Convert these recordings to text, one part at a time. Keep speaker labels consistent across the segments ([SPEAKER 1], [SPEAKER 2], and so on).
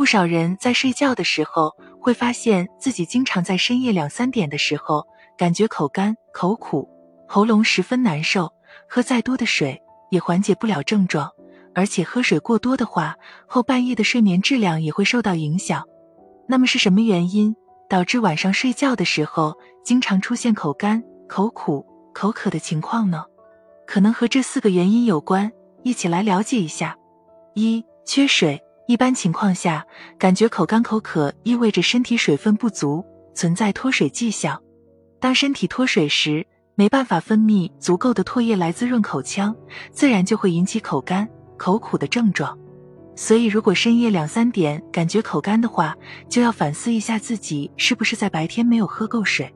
[SPEAKER 1] 不少人在睡觉的时候会发现自己经常在深夜两三点的时候，感觉口干、口苦、喉咙十分难受，喝再多的水也缓解不了症状，而且喝水过多的话，后半夜的睡眠质量也会受到影响。那么是什么原因导致晚上睡觉的时候经常出现口干、口苦、口渴的情况呢？可能和这四个原因有关，一起来了解一下。一、缺水。一般情况下，感觉口干口渴，意味着身体水分不足，存在脱水迹象。当身体脱水时，没办法分泌足够的唾液来滋润口腔，自然就会引起口干、口苦的症状。所以，如果深夜两三点感觉口干的话，就要反思一下自己是不是在白天没有喝够水。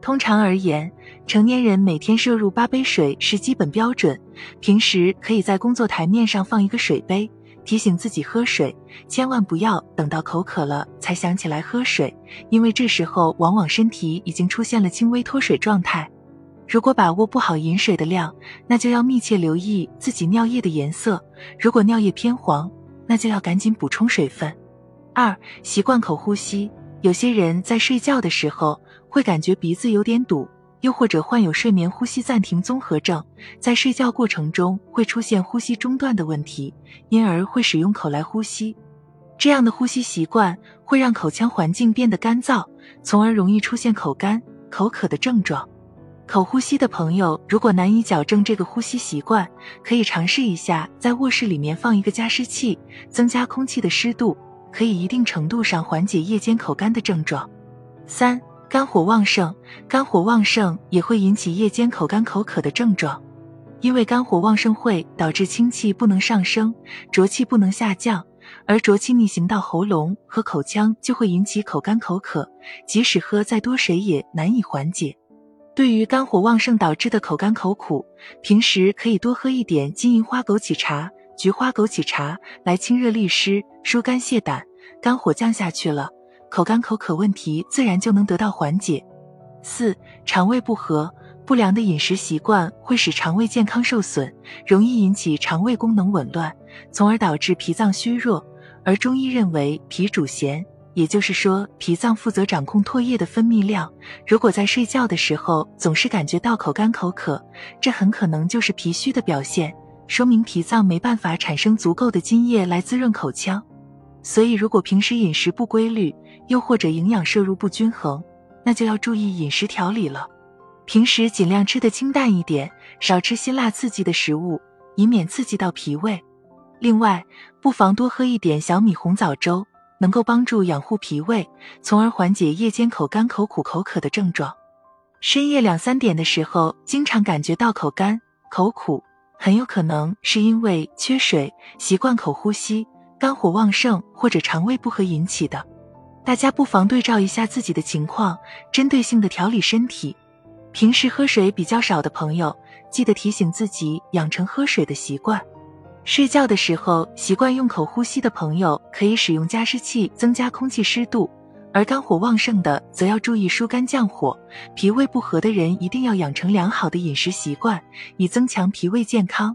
[SPEAKER 1] 通常而言，成年人每天摄入八杯水是基本标准，平时可以在工作台面上放一个水杯。提醒自己喝水，千万不要等到口渴了才想起来喝水，因为这时候往往身体已经出现了轻微脱水状态。如果把握不好饮水的量，那就要密切留意自己尿液的颜色。如果尿液偏黄，那就要赶紧补充水分。二、习惯口呼吸，有些人在睡觉的时候会感觉鼻子有点堵。又或者患有睡眠呼吸暂停综合症，在睡觉过程中会出现呼吸中断的问题，因而会使用口来呼吸。这样的呼吸习惯会让口腔环境变得干燥，从而容易出现口干、口渴的症状。口呼吸的朋友，如果难以矫正这个呼吸习惯，可以尝试一下在卧室里面放一个加湿器，增加空气的湿度，可以一定程度上缓解夜间口干的症状。三。肝火旺盛，肝火旺盛也会引起夜间口干口渴的症状，因为肝火旺盛会导致清气不能上升，浊气不能下降，而浊气逆行到喉咙和口腔就会引起口干口渴，即使喝再多水也难以缓解。对于肝火旺盛导致的口干口苦，平时可以多喝一点金银花枸杞茶、菊花枸杞茶来清热利湿、疏肝泻胆，肝火降下去了。口干口渴问题自然就能得到缓解。四、肠胃不和，不良的饮食习惯会使肠胃健康受损，容易引起肠胃功能紊乱，从而导致脾脏虚弱。而中医认为脾主咸，也就是说脾脏负责掌控唾液的分泌量。如果在睡觉的时候总是感觉到口干口渴，这很可能就是脾虚的表现，说明脾脏没办法产生足够的津液来滋润口腔。所以，如果平时饮食不规律，又或者营养摄入不均衡，那就要注意饮食调理了。平时尽量吃的清淡一点，少吃辛辣刺激的食物，以免刺激到脾胃。另外，不妨多喝一点小米红枣粥，能够帮助养护脾胃，从而缓解夜间口干口苦口渴的症状。深夜两三点的时候，经常感觉到口干口苦，很有可能是因为缺水、习惯口呼吸。肝火旺盛或者肠胃不和引起的，大家不妨对照一下自己的情况，针对性的调理身体。平时喝水比较少的朋友，记得提醒自己养成喝水的习惯。睡觉的时候习惯用口呼吸的朋友，可以使用加湿器增加空气湿度；而肝火旺盛的，则要注意疏肝降火。脾胃不和的人，一定要养成良好的饮食习惯，以增强脾胃健康。